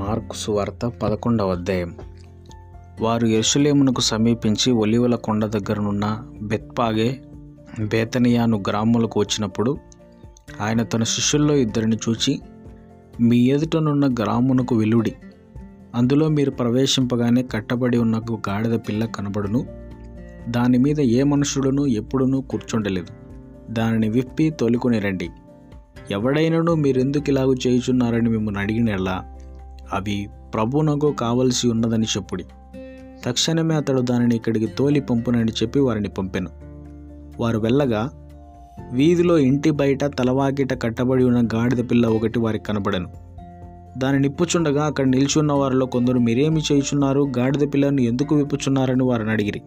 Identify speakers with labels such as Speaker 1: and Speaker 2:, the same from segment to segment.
Speaker 1: Mark సువార్త పదకొండవ అధ్యాయం. వారు యెరూషలేమునకు సమీపించి ఒలివల కొండ దగ్గరనున్న బెత్పాగే బేతనియాను గ్రాములకు వచ్చినప్పుడు ఆయన తన శిష్యుల్లో ఇద్దరిని చూచి మీ ఎదుటనున్న గ్రామునకు వెలుడి. అందులో మీరు ప్రవేశింపగానే కట్టబడి ఉన్న గాడిద పిల్ల కనబడును. దాని మీద ఏ మనుషుడును ఎప్పుడునూ కూర్చుండలేదు. దానిని విప్పి తొలుకుని రండి. ఎవడైనను మీరెందుకు ఇలాగ చేయుచున్నారని మిమ్మల్ని అడిగినలా అవి ప్రభునకు కావలసి ఉన్నదని చెప్పుడి. తక్షణమే అతడు దానిని ఇక్కడికి తోలి పంపునని చెప్పి వారిని పంపెను. వారు వెళ్ళగా వీధిలో ఇంటి బయట తలవాకిట కట్టబడి ఉన్న గాడిద పిల్ల ఒకటి వారికి కనబడను. దాని నిప్పుచుండగా అక్కడ నిల్చున్న వారిలో కొందరు మీరేమి చేయుచున్నారు? గాడిద పిల్లను ఎందుకు విప్పుచున్నారని వారిని అడిగిరి.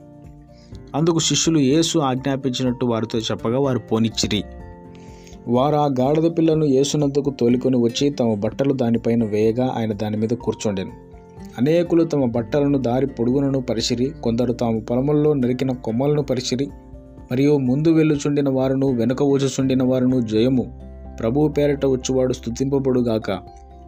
Speaker 1: అందుకు శిష్యులు యేసు ఆజ్ఞాపించినట్టు వారితో చెప్పగా వారు పోనిచ్చిరి. వారు ఆ గాడిద పిల్లను యేసునందుకు తోలుకొని వచ్చి తమ బట్టలు దానిపైన వేయగా ఆయన దాని మీద కూర్చోండెను. అనేకులు తమ బట్టలను దారి పొడుగునను పరిచిరి కొందరు తాము పొలముల్లో నరికిన కొమ్మలను పరిచిరి మరియు ముందు వెళ్ళుచుండిన వారును వెనుక వచ్చుచుండిన వారును జయము. ప్రభువు పేరిట వచ్చువాడు స్థుతింపబడుగాక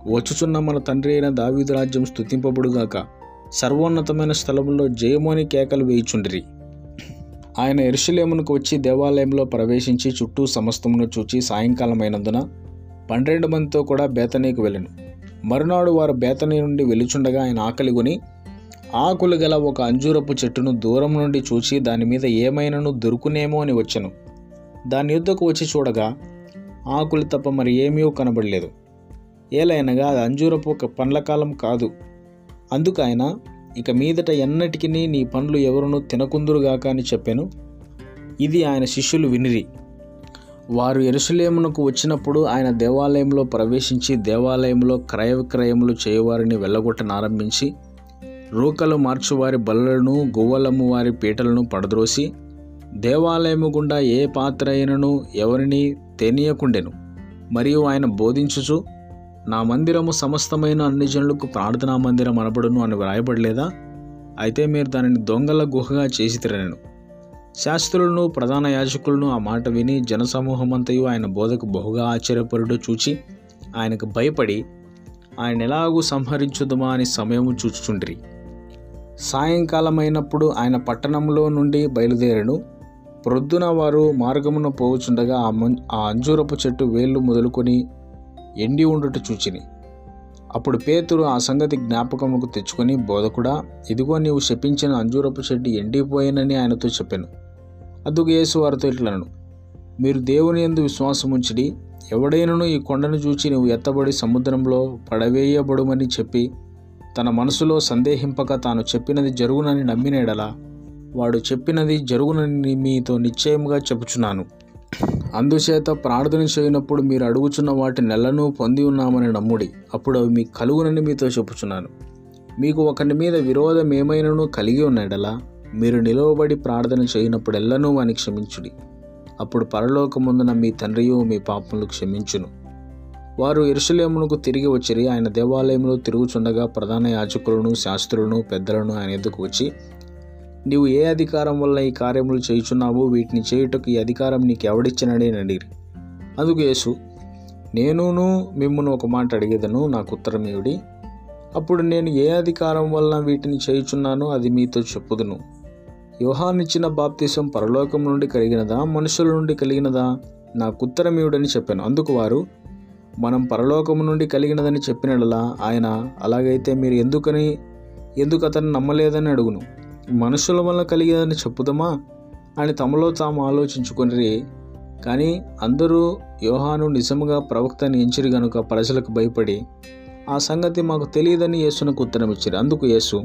Speaker 1: వచ్చుచున్న మన తండ్రి అయిన దావీదు రాజ్యం స్థుతింపబడుగాక సర్వోన్నతమైన స్థలంలో జయము అని కేకలు వేయుచుండిరి. ఆయన ఎరుషులేమునకు వచ్చి దేవాలయంలో ప్రవేశించి చుట్టూ సమస్తమును చూచి సాయంకాలమైనందున పన్నెండు మందితో కూడా బేతనీకి వెళ్ళను. మరునాడు వారు బేతనీ నుండి వెలుచుండగా ఆయన ఆకలిగొని ఆకులు గల ఒక అంజూరపు చెట్టును దూరం నుండి చూచి దాని మీద ఏమైనాను దొరుకునేమో అని వచ్చాను. దాని యుద్ధకు వచ్చి చూడగా ఆకులు తప్ప మరి ఏమీ కనబడలేదు. ఏలైనగా అది అంజూరపు ఒక పండ్ల కాలం కాదు. అందుకు ఆయన ఇక మీదట ఎన్నటికి నీ పండ్లు ఎవరునూ తినకుందురుగాక అని చెప్పాను. ఇది ఆయన శిష్యులు వినిరి. వారు ఎరుసలేమునకు వచ్చినప్పుడు ఆయన దేవాలయంలో ప్రవేశించి దేవాలయంలో క్రయ విక్రయములు చేయవారిని వెళ్ళగొట్టనారంభించి రూకలు మార్చువారి బల్లలను గువ్వలమ్ము వారి పీటలను పడద్రోసి దేవాలయము గుండా ఏ పాత్ర అయినను ఎవరిని తెనియకుండెను. మరియు ఆయన బోధించుచు నా మందిరము సమస్తమైన అన్ని జనులకు ప్రార్థనా మందిరం అనబడును అని వ్రాయబడలేదా? అయితే మీరు దానిని దొంగల గుహగా చేసి తిరగను. శాస్త్రులను ప్రధాన యాజకులను ఆ మాట విని జనసమూహమంతయు ఆయన బోధకు బహుగా ఆశ్చర్యపరుడు చూచి ఆయనకు భయపడి ఆయన ఎలాగూ సంహరించుదమా అని సమయము చూచుచుండ్రి. సాయంకాలమైనప్పుడు ఆయన పట్టణంలో నుండి బయలుదేరను. ప్రొద్దున వారు మార్గమున పోవుచుండగా ఆ మం ఆ అంజూరపు చెట్టు వేళ్ళు మొదలుకొని ఎండి ఉండుట చూచిని. అప్పుడు పేతురు ఆ సంగతి జ్ఞాపకముకు తెచ్చుకొని బోధకుడా ఇదిగో నీవు శపించిన అంజూరపు చెడ్డి ఎండిపోయినని ఆయనతో చెప్పాను. అందుకు యేసు వారితో ఇట్లను మీరు దేవుని ఎందు విశ్వాసముంచిడి ఎవడైనను ఈ కొండను చూచి నువ్వు ఎత్తబడి సముద్రంలో పడవేయబడుమని చెప్పి తన మనసులో సందేహింపక తాను చెప్పినది జరుగునని నమ్మినేడలా వాడు చెప్పినది జరుగునని మీతో నిశ్చయముగా చెప్పుచున్నాను. అందుచేత ప్రార్థన చేయనప్పుడు మీరు అడుగుచున్న వాటి నెలను పొంది ఉన్నామని నమ్ముడి అప్పుడు అవి మీకు కలుగునని మీతో చెప్పుచున్నాను. మీకు ఒకరి మీద విరోధం ఏమైనాను కలిగి ఉన్నాడలా మీరు నిలవబడి ప్రార్థన చేయనప్పుడు ఎల్లనూ వాని క్షమించుడి. అప్పుడు పరలోకముందున మీ తండ్రియు మీ పాపములు క్షమించును. వారు ఎరుసలేమునకు తిరిగి వచ్చిరి ఆయన దేవాలయంలో తిరుగుచుండగా ప్రధాన యాజకులను శాస్త్రులను పెద్దలను ఆయన ఎందుకు వచ్చి నీవు ఏ అధికారం వల్ల ఈ కార్యములు చేయుచున్నావు వీటిని చేయుటకు ఈ అధికారం నీకు ఎవడిచ్చినని అడిగిరి అందుకు యేసు నేనును మిమ్మను ఒక మాట అడిగేదను నాకు ఉత్తరం ఏమిడి అప్పుడు నేను ఏ అధికారం వల్ల వీటిని చేయుచున్నానో అది మీతో చెప్పుదును. యోహానిచ్చిన బాప్తిసం పరలోకం నుండి కలిగినదా? మనుషుల నుండి కలిగినదా? నాకు ఉత్తరం చెప్పాను. అందుకు వారు మనం పరలోకము నుండి కలిగినదని చెప్పినలా ఆయన అలాగైతే మీరు ఎందుకని ఎందుకు అతను నమ్మలేదని అడుగును? మనుషుల వల్ల కలిగేదని చెప్పుదమా? అని తమలో తాము ఆలోచించుకుని కానీ అందరూ యోహాను నిజముగా ప్రవక్తని ఎంచిరి గనుక ప్రజలకు భయపడి ఆ సంగతి మాకు తెలియదని యేసునకు ఉత్తరం ఇచ్చారు అందుకు యేసు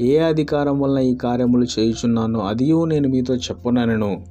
Speaker 1: ఏ అధికారం వల్ల ఈ కార్యములు చేయుచున్నానో అదియూ నేను మీతో చెప్పనను